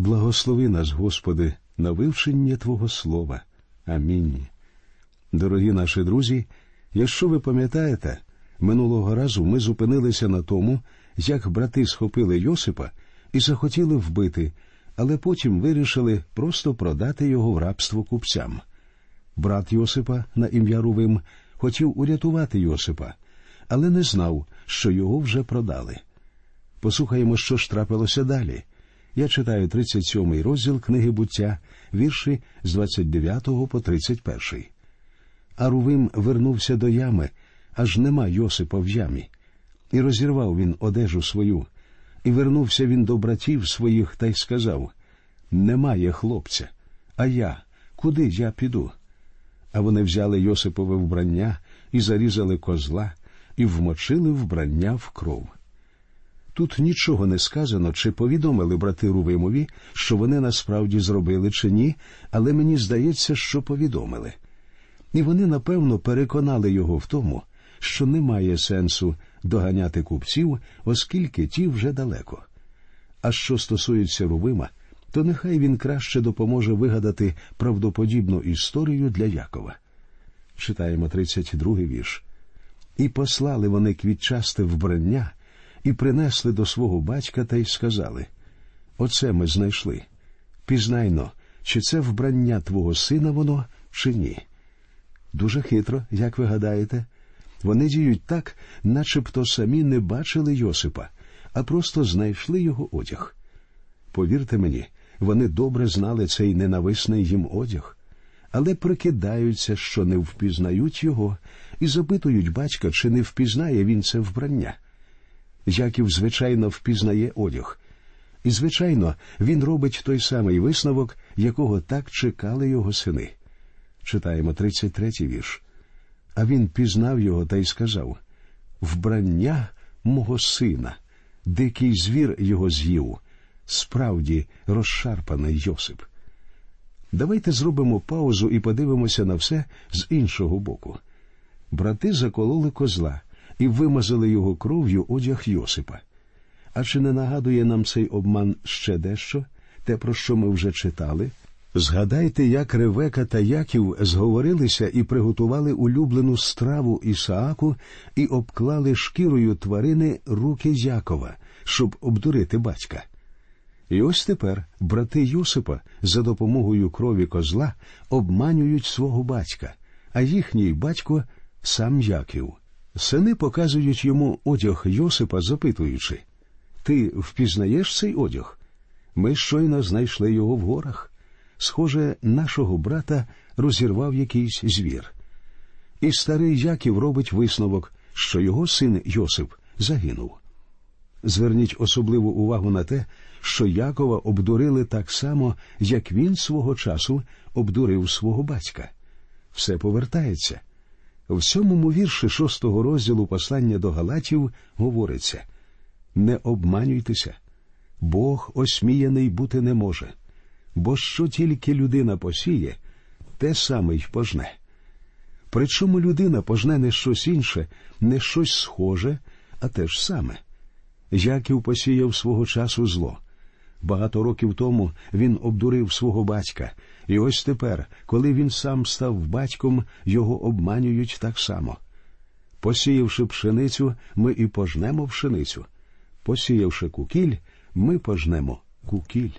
Благослови нас, Господи, на вивчення Твого Слова. Амінь. Дорогі наші друзі, якщо ви пам'ятаєте, минулого разу ми зупинилися на тому, як брати схопили Йосипа і захотіли вбити, але потім вирішили просто продати його в рабство купцям. Брат Йосипа на ім'я Рувим хотів урятувати Йосипа, але не знав, що його вже продали. Послухаємо, що ж трапилося далі. Я читаю 37-й розділ книги буття, вірші з 29 по 31. А Рувим вернувся до ями, аж нема Йосипа в ямі. І розірвав він одежу свою, і вернувся він до братів своїх та й сказав Немає хлопця, а я, куди я піду? А вони взяли Йосипове вбрання і зарізали козла, і вмочили вбрання в кров. Тут нічого не сказано, чи повідомили брати Рувимові, що вони насправді зробили чи ні, але мені здається, що повідомили. І вони, напевно, переконали його в тому, що немає сенсу доганяти купців, оскільки ті вже далеко. А що стосується Рувима, то нехай він краще допоможе вигадати правдоподібну історію для Якова. Читаємо 32-й вірш. І послали вони квітчасте вбрання і принесли до свого батька та й сказали Оце ми знайшли. Пізнайно, чи це вбрання твого сина воно, чи ні. Дуже хитро, як ви гадаєте. Вони діють так, начебто самі не бачили Йосипа, а просто знайшли його одяг. Повірте мені, вони добре знали цей ненависний їм одяг, але прикидаються, що не впізнають його, і запитують батька, чи не впізнає він це вбрання. Яків, звичайно, впізнає одяг. І, звичайно, він робить той самий висновок, якого так чекали його сини. Читаємо 33-й вірш. А він пізнав його та й сказав Вбрання мого сина, дикий звір його з'їв, справді розшарпаний Йосип. Давайте зробимо паузу і подивимося на все з іншого боку. Брати закололи козла і вимазали його кров'ю одяг Йосипа. А чи не нагадує нам цей обман ще дещо, те, про що ми вже читали? Згадайте, як Ревека та Яків зговорилися і приготували улюблену страву Ісааку і обклали шкірою тварини руки Якова, щоб обдурити батька. І ось тепер брати Йосипа за допомогою крові козла обманюють свого батька, а їхній батько сам Яків. Сини показують йому одяг Йосипа, запитуючи Ти впізнаєш цей одяг? Ми щойно знайшли його в горах. Схоже, нашого брата розірвав якийсь звір. І старий Яків робить висновок, що його син Йосип загинув. Зверніть особливу увагу на те, що Якова обдурили так само, як він свого часу обдурив свого батька. Все повертається. В сьомому вірші шостого розділу послання до Галатів говориться не обманюйтеся, Бог осміяний бути не може, бо що тільки людина посіє, те саме й пожне. Причому людина пожне не щось інше, не щось схоже, а те ж саме. Яків посіяв свого часу зло. Багато років тому він обдурив свого батька, і ось тепер, коли він сам став батьком, його обманюють так само. Посіявши пшеницю, ми і пожнемо пшеницю. Посіявши кукіль, ми пожнемо кукіль.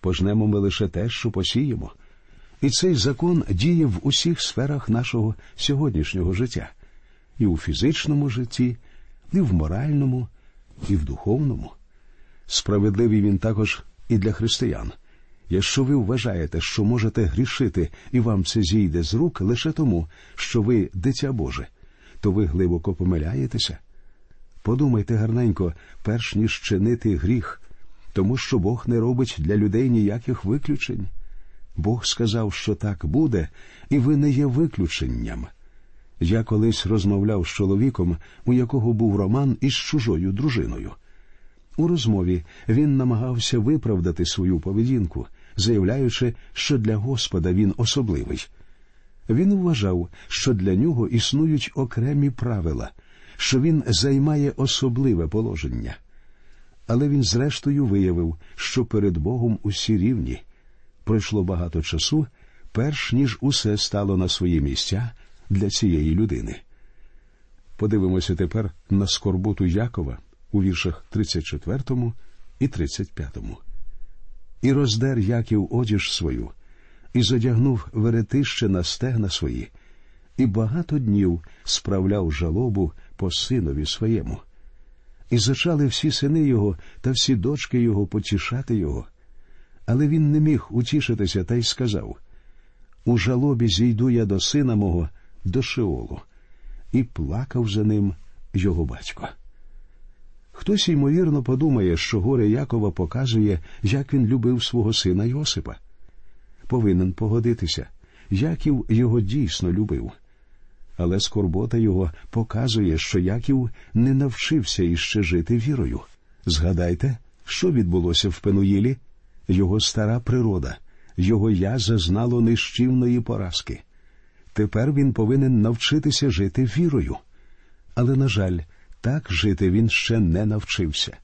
Пожнемо ми лише те, що посіємо. І цей закон діє в усіх сферах нашого сьогоднішнього життя і у фізичному житті, і в моральному, і в духовному. Справедливий він також і для християн. Якщо ви вважаєте, що можете грішити, і вам це зійде з рук лише тому, що ви дитя Боже, то ви глибоко помиляєтеся. Подумайте гарненько, перш ніж чинити гріх, тому що Бог не робить для людей ніяких виключень. Бог сказав, що так буде, і ви не є виключенням. Я колись розмовляв з чоловіком, у якого був роман із чужою дружиною. У розмові він намагався виправдати свою поведінку, заявляючи, що для Господа він особливий. Він вважав, що для нього існують окремі правила, що він займає особливе положення. Але він зрештою виявив, що перед Богом усі рівні. Пройшло багато часу, перш ніж усе стало на свої місця для цієї людини. Подивимося тепер на скорботу Якова у віршах 34 і 35. І роздер Яків одіж свою, і задягнув веретище на стегна свої, і багато днів справляв жалобу по синові своєму. І зачали всі сини його та всі дочки його потішати його. Але він не міг утішитися та й сказав У жалобі зійду я до сина мого, до Шеолу, і плакав за ним його батько. Хтось, ймовірно, подумає, що горе Якова показує, як він любив свого сина Йосипа. Повинен погодитися, Яків його дійсно любив. Але скорбота його показує, що Яків не навчився іще жити вірою. Згадайте, що відбулося в Пенуїлі? Його стара природа, його я зазнало нищівної поразки. Тепер він повинен навчитися жити вірою. Але, на жаль, так жити він ще не навчився.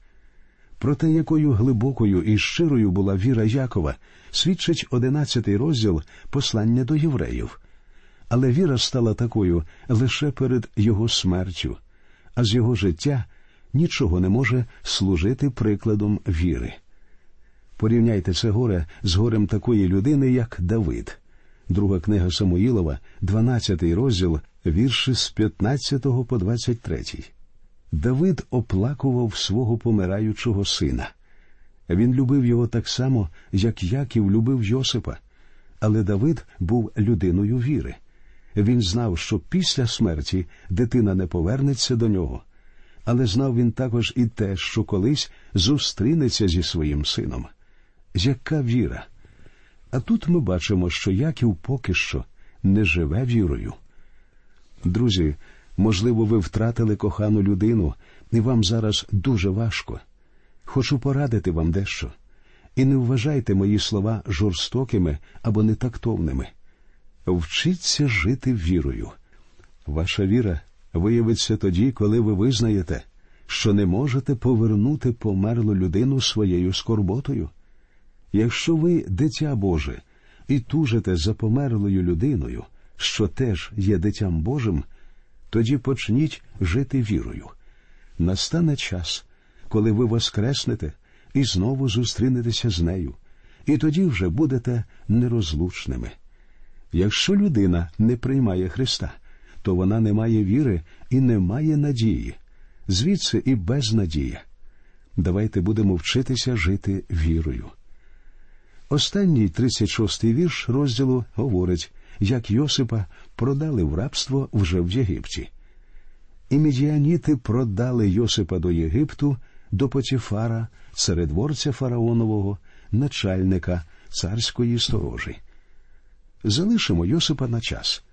Про те, якою глибокою і щирою була віра Якова, свідчить одинадцятий розділ послання до євреїв. Але віра стала такою лише перед його смертю, а з його життя нічого не може служити прикладом віри. Порівняйте це горе з горем такої людини, як Давид. Друга книга Самуїлова, 12 розділ, вірші з 15 по 23. Давид оплакував свого помираючого сина. Він любив його так само, як Яків любив Йосипа. Але Давид був людиною віри. Він знав, що після смерті дитина не повернеться до нього, але знав він також і те, що колись зустрінеться зі своїм сином. Яка віра? А тут ми бачимо, що Яків поки що не живе вірою. Друзі, можливо, ви втратили кохану людину, і вам зараз дуже важко. Хочу порадити вам дещо. І не вважайте мої слова жорстокими або нетактовними. Вчіться жити вірою. Ваша віра виявиться тоді, коли ви визнаєте, що не можете повернути померлу людину своєю скорботою. Якщо ви дитя Боже і тужите за померлою людиною, що теж є дитям Божим, тоді почніть жити вірою. Настане час, коли ви воскреснете і знову зустрінетеся з нею, і тоді вже будете нерозлучними. Якщо людина не приймає Христа, то вона не має віри і не має надії, звідси і безнадія. Давайте будемо вчитися жити вірою. Останній 36-й вірш розділу говорить, як Йосипа продали в рабство вже в Єгипті. І медіаніти продали Йосипа до Єгипту, до Потіфара, царедворця фараонового, начальника царської сторожі. Залишимо Йосипа на час.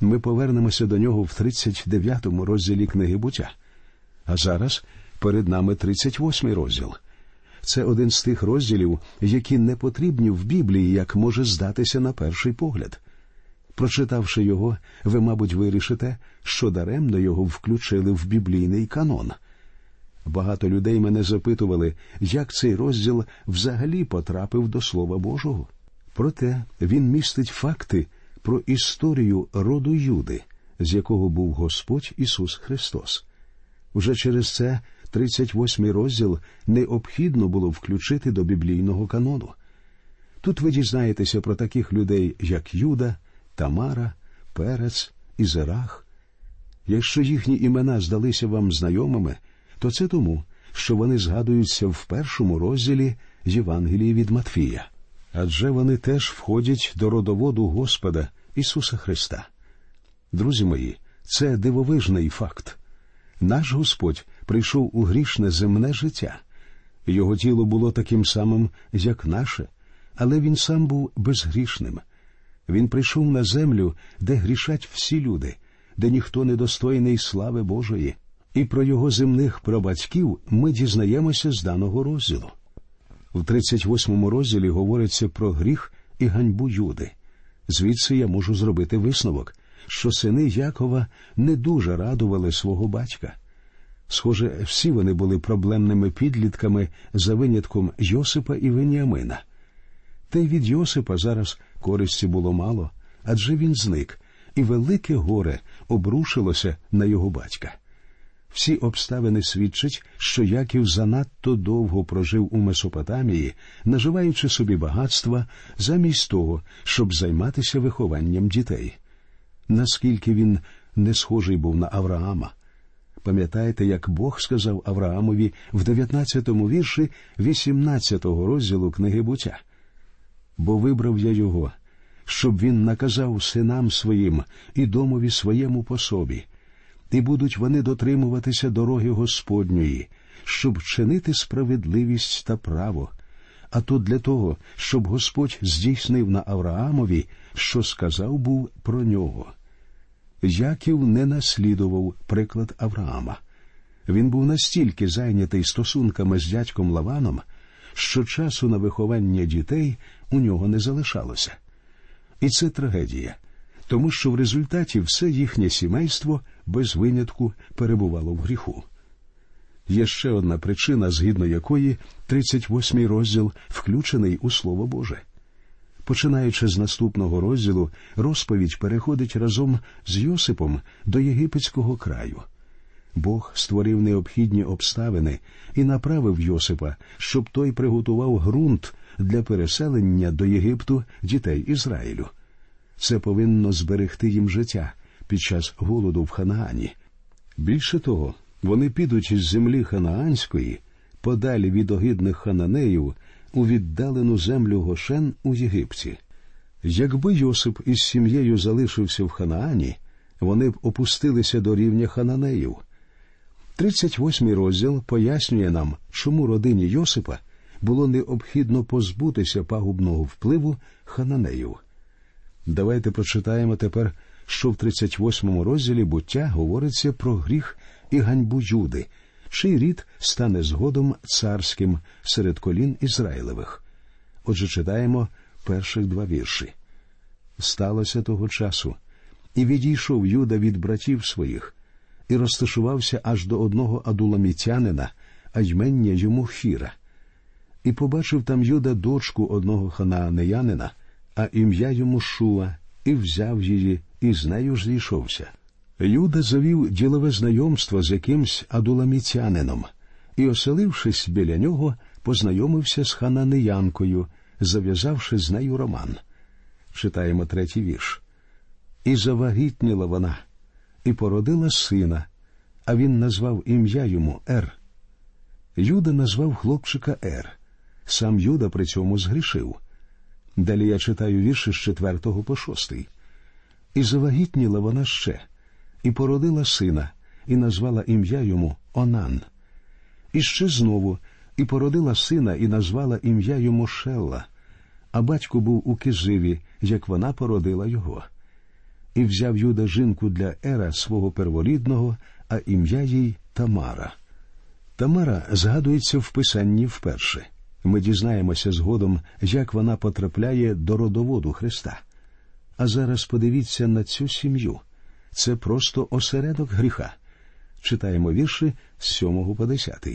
Ми повернемося до нього в 39-му розділі книги буття. А зараз перед нами 38-й розділ. Це один з тих розділів, які не потрібні в Біблії, як може здатися на перший погляд. Прочитавши його, ви, мабуть, вирішите, що даремно його включили в біблійний канон. Багато людей мене запитували, як цей розділ взагалі потрапив до Слова Божого. Проте він містить факти про історію роду Юди, з якого був Господь Ісус Христос. Вже через це 38-й розділ необхідно було включити до біблійного канону. Тут ви дізнаєтеся про таких людей, як Юда, Тамара, Перец і Зерах. Якщо їхні імена здалися вам знайомими, то це тому, що вони згадуються в першому розділі Євангелії від Матфія, адже вони теж входять до родоводу Господа Ісуса Христа. Друзі мої, це дивовижний факт. Наш Господь прийшов у грішне земне життя. Його тіло було таким самим, як наше, але він сам був безгрішним. Він прийшов на землю, де грішать всі люди, де ніхто не достойний слави Божої, і про його земних прабатьків ми дізнаємося з даного розділу. В 38-му розділі говориться про гріх і ганьбу Юди. Звідси я можу зробити висновок, що сини Якова не дуже радували свого батька. Схоже, всі вони були проблемними підлітками за винятком Йосипа і Веніамина. Та й від Йосипа зараз користі було мало, адже він зник, і велике горе обрушилося на його батька. Всі обставини свідчать, що Яків занадто довго прожив у Месопотамії, наживаючи собі багатства замість того, щоб займатися вихованням дітей. Наскільки він не схожий був на Авраама. Пам'ятаєте, як Бог сказав Авраамові в 19-му вірші 18-го розділу книги буття? Бо вибрав я його, щоб він наказав синам своїм і домові своєму по собі, і будуть вони дотримуватися дороги Господньої, щоб чинити справедливість та право, а то для того, щоб Господь здійснив на Авраамові, що сказав був про нього. Яків не наслідував приклад Авраама. Він був настільки зайнятий стосунками з дядьком Лаваном, що часу на виховання дітей у нього не залишалося. І це трагедія, тому що в результаті все їхнє сімейство без винятку перебувало в гріху. Є ще одна причина, згідно якої 38-й розділ включений у Слово Боже. Починаючи з наступного розділу, розповідь переходить разом з Йосипом до єгипетського краю. Бог створив необхідні обставини і направив Йосипа, щоб той приготував ґрунт для переселення до Єгипту дітей Ізраїлю. Це повинно зберегти їм життя під час голоду в Ханаані. Більше того, вони підуть із землі Ханаанської, подалі від огидних хананеїв, у віддалену землю Гошен у Єгипті. Якби Йосип із сім'єю залишився в Ханаані, вони б опустилися до рівня хананеїв. 38-й розділ пояснює нам, чому родині Йосипа було необхідно позбутися пагубного впливу хананеїв. Давайте прочитаємо тепер, що в 38-му розділі буття говориться про гріх і ганьбу Юди, чий рід стане згодом царським серед колін Ізраїлевих. Отже, читаємо перших два вірші. Сталося того часу, і відійшов Юда від братів своїх, і розташувався аж до одного адуламітянина, а ймення йому хіра. І побачив там Юда дочку одного ханаанеянина, а ім'я йому Шуа, і взяв її, і з нею ж зійшовся. Юда завів ділове знайомство з якимсь адуламітянином і, оселившись біля нього, познайомився з хананеянкою, зав'язавши з нею роман. Читаємо третій вірш. І завагітніла вона, і породила сина, а він назвав ім'я йому Ер. Юда назвав хлопчика Ер. Сам Юда при цьому згрішив. Далі я читаю вірші з четвертого по шостий. І завагітніла вона ще і породила сина, і назвала ім'я йому Онан. І ще знову і породила сина, і назвала ім'я йому Шелла, а батько був у кизиві, як вона породила його. І взяв Юда жінку для Ера свого перворідного, а ім'я їй Тамара. Тамара згадується в писанні вперше. Ми дізнаємося згодом, як вона потрапляє до родоводу Христа. А зараз подивіться на цю сім'ю це просто осередок гріха. Читаємо вірші з 7 по 10.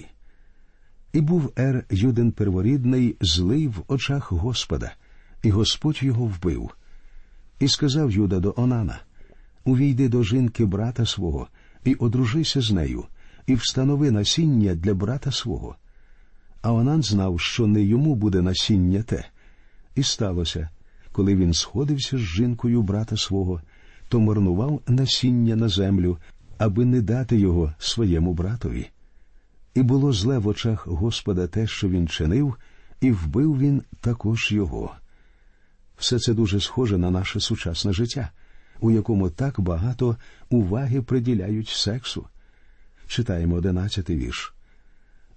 І був Ер Юден перворідний, злий в очах Господа, і Господь його вбив. І сказав Юда до Онана Увійди до жінки брата свого, і одружися з нею, і встанови насіння для брата свого. А Онан знав, що не йому буде насіння те. І сталося, коли він сходився з жінкою брата свого, то марнував насіння на землю, аби не дати його своєму братові. І було зле в очах Господа те, що він чинив, і вбив він також його. Все це дуже схоже на наше сучасне життя, у якому так багато уваги приділяють сексу. Читаємо одинадцятий вірш.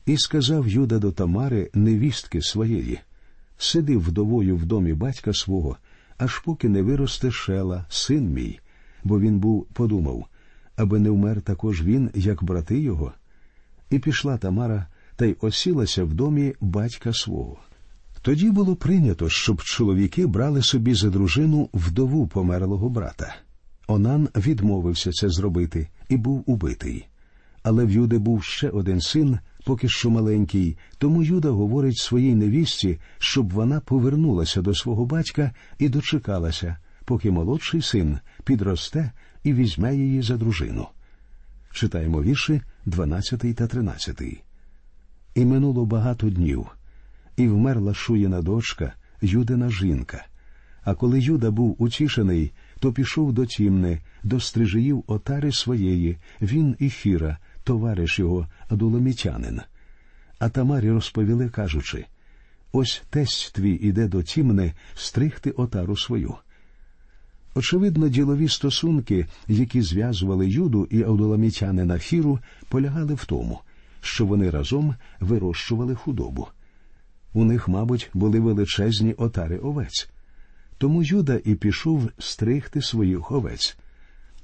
І сказав Юда до Тамари, невістки своєї Сиди вдовою в домі батька свого, аж поки не виросте шела, син мій, бо він був подумав, аби не вмер також він, як брати його. І пішла Тамара та й осілася в домі батька свого. Тоді було прийнято, щоб чоловіки брали собі за дружину вдову померлого брата. Онан відмовився це зробити і був убитий. Але в Юди був ще один син, поки що маленький, тому Юда говорить своїй невісті, щоб вона повернулася до свого батька і дочекалася, поки молодший син підросте і візьме її за дружину. Читаємо вірші 12 та 13. І минуло багато днів, і вмерла шуєна дочка, Юдина жінка. А коли Юда був утішений, то пішов до тімни, до стрижиїв отари своєї, він і Хіра, товариш його, адуломітянин. А Тамарі розповіли, кажучи ось тесть твій іде до тімни стригти отару свою. Очевидно, ділові стосунки, які зв'язували Юду і Адуламітянина Хіру, полягали в тому, що вони разом вирощували худобу. У них, мабуть, були величезні отари овець. Тому Юда і пішов стригти своїх овець.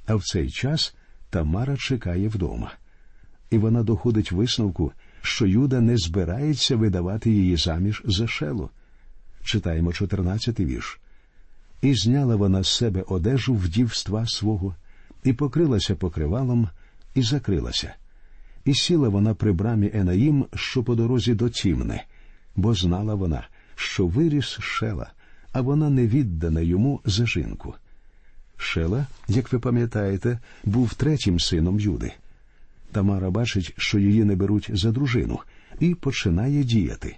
А в цей час Тамара чекає вдома. І вона доходить висновку, що Юда не збирається видавати її заміж за шелу. Читаємо 14-й вірш. І зняла вона з себе одежу вдівства свого, і покрилася покривалом, і закрилася. І сіла вона при брамі Енаїм, що по дорозі до Тімни, бо знала вона, що виріс шела, а вона не віддана йому за жінку. Шела, як ви пам'ятаєте, був третім сином Юди. Тамара бачить, що її не беруть за дружину, і починає діяти.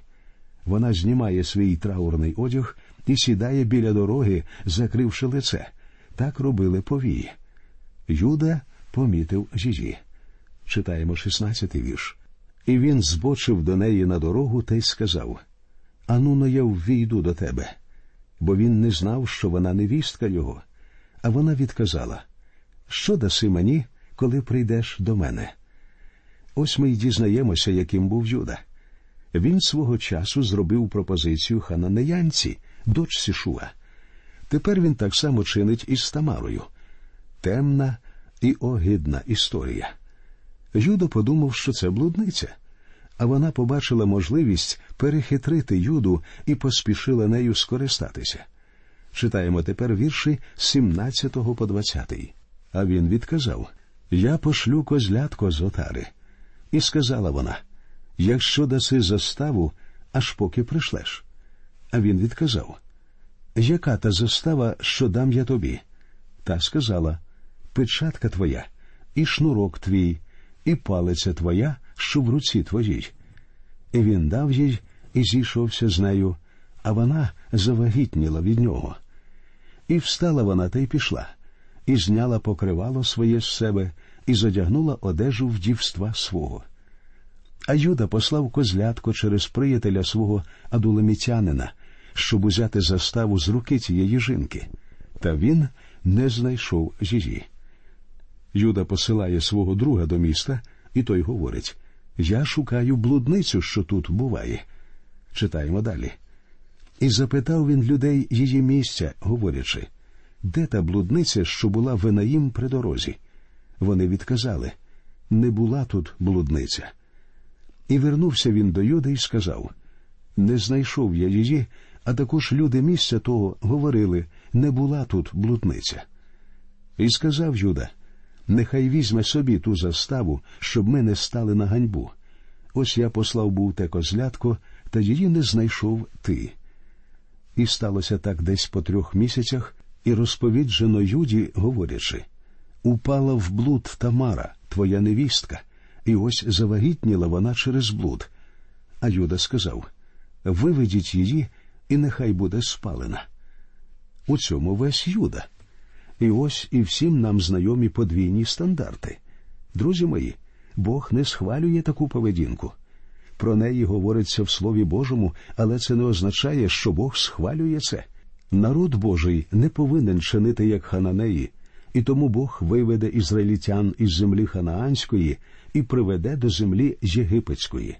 Вона знімає свій траурний одяг і сідає біля дороги, закривши лице. Так робили повії. Юда помітив її. Читаємо 16-й вірш. І він збочив до неї на дорогу та й сказав Ану, но я ввійду до тебе. Бо він не знав, що вона невістка його. А вона відказала Що даси мені, коли прийдеш до мене? Ось ми й дізнаємося, яким був Юда. Він свого часу зробив пропозицію хананеянці, дочці Шуа. Тепер він так само чинить із Тамарою. Темна і огидна історія. Юдо подумав, що це блудниця, а вона побачила можливість перехитрити Юду і поспішила нею скористатися. Читаємо тепер вірші з 17 по 20. А він відказав Я пошлю козлятко з отари. І сказала вона Якщо даси заставу, аж поки прийшлеш. А він відказав Яка та застава, що дам я тобі? Та сказала Печатка твоя, і шнурок твій, і палиця твоя, що в руці твоїй. І він дав їй і зійшовся з нею, а вона завагітніла від нього. І встала вона та й пішла, і зняла покривало своє з себе, і задягнула одежу вдівства свого. А Юда послав козлятко через приятеля свого адулемітянина, щоб узяти заставу з руки цієї жінки, та він не знайшов її. Юда посилає свого друга до міста, і той говорить Я шукаю блудницю, що тут буває. Читаємо далі. І запитав він людей її місця, говорячи де та блудниця, що була в Енаїм при дорозі? Вони відказали не була тут блудниця. І вернувся він до Юди і сказав Не знайшов я її, а також люди місця того говорили не була тут блудниця. І сказав Юда Нехай візьме собі ту заставу, щоб ми не стали на ганьбу. Ось я послав був те козлятко, та її не знайшов ти. І сталося так десь по трьох місяцях, і розповіджено Юді, говорячи Упала в блуд Тамара, твоя невістка, і ось завагітніла вона через блуд. А Юда сказав Виведіть її, і нехай буде спалена. У цьому весь Юда. І ось і всім нам знайомі подвійні стандарти. Друзі мої, Бог не схвалює таку поведінку. Про неї говориться в Слові Божому, але це не означає, що Бог схвалює це. Народ Божий не повинен чинити як хананеї, і тому Бог виведе ізраїльтян із землі ханаанської і приведе до землі єгипетської.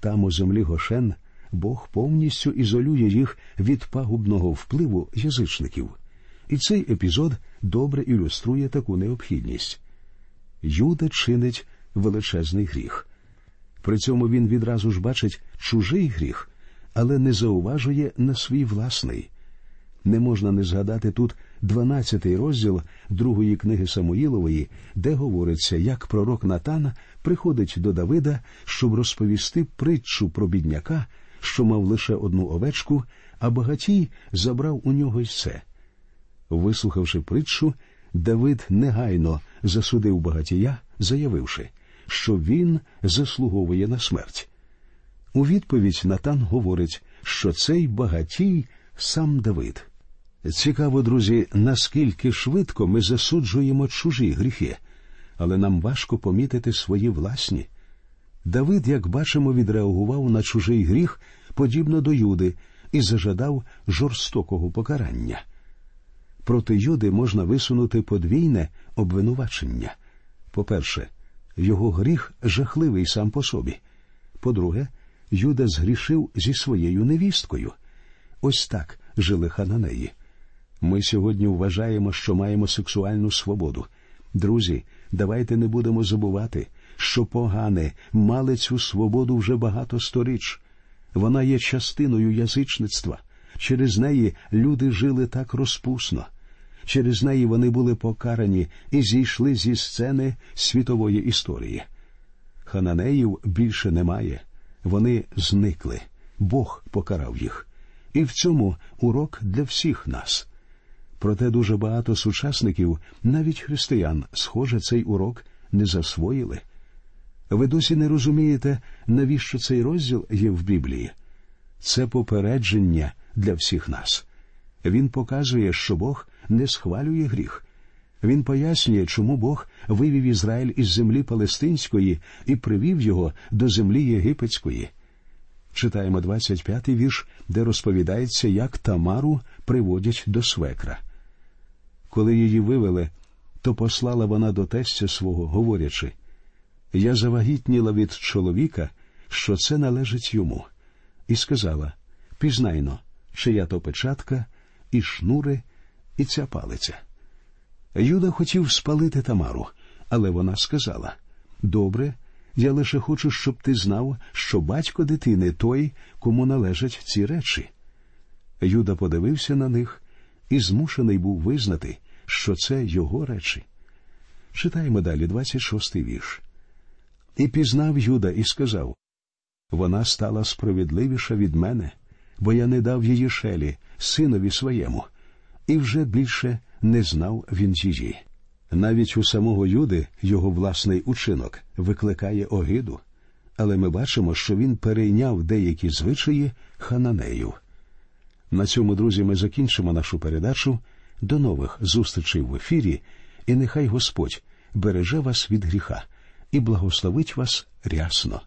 Там, у землі Гошен, Бог повністю ізолює їх від пагубного впливу язичників. І цей епізод добре ілюструє таку необхідність. Юда чинить величезний гріх. При цьому він відразу ж бачить чужий гріх, але не зауважує на свій власний. Не можна не згадати тут 12-й розділ другої книги Самуїлової, де говориться, як пророк Натан приходить до Давида, щоб розповісти притчу про бідняка, що мав лише одну овечку, а багатій забрав у нього й все. Вислухавши притчу, Давид негайно засудив багатія, заявивши, що він заслуговує на смерть. У відповідь Натан говорить, що цей багатій сам Давид. Цікаво, друзі, наскільки швидко ми засуджуємо чужі гріхи, але нам важко помітити свої власні. Давид, як бачимо, відреагував на чужий гріх подібно до Юди і зажадав жорстокого покарання. Проти Юди можна висунути подвійне обвинувачення. По-перше, його гріх жахливий сам по собі. По-друге, Юда згрішив зі своєю невісткою. Ось так жили хананеї. Ми сьогодні вважаємо, що маємо сексуальну свободу. Друзі, давайте не будемо забувати, що погане мали цю свободу вже багато сторіч. Вона є частиною язичництва. Через неї люди жили так розпусно. Через неї вони були покарані і зійшли зі сцени світової історії. Хананеїв більше немає. Вони зникли. Бог покарав їх. І в цьому урок для всіх нас. Проте дуже багато сучасників, навіть християн, схоже, цей урок не засвоїли. Ви досі не розумієте, навіщо цей розділ є в Біблії? Це попередження для всіх нас. Він показує, що Бог не схвалює гріх. Він пояснює, чому Бог вивів Ізраїль із землі Палестинської і привів його до землі єгипетської. Читаємо 25-й вірш, де розповідається, як Тамару приводять до свекра. Коли її вивели, то послала вона до тестя свого, говорячи Я завагітніла від чоловіка, що це належить йому, і сказала Пізнайно, чия то печатка, і шнури, і ця палиця. Юда хотів спалити Тамару, але вона сказала Добре, я лише хочу, щоб ти знав, що батько дитини той, кому належать ці речі. Юда подивився на них і змушений був визнати, що це його речі. Читаємо далі 26-й вірш. І пізнав Юда і сказав вона стала справедливіша від мене, бо я не дав її шелі, синові своєму, і вже більше не знав він її. Навіть у самого Юди його власний учинок викликає огиду, але ми бачимо, що він перейняв деякі звичаї хананеїв. На цьому, друзі, ми закінчимо нашу передачу. До нових зустрічей в ефірі, і нехай Господь береже вас від гріха і благословить вас рясно.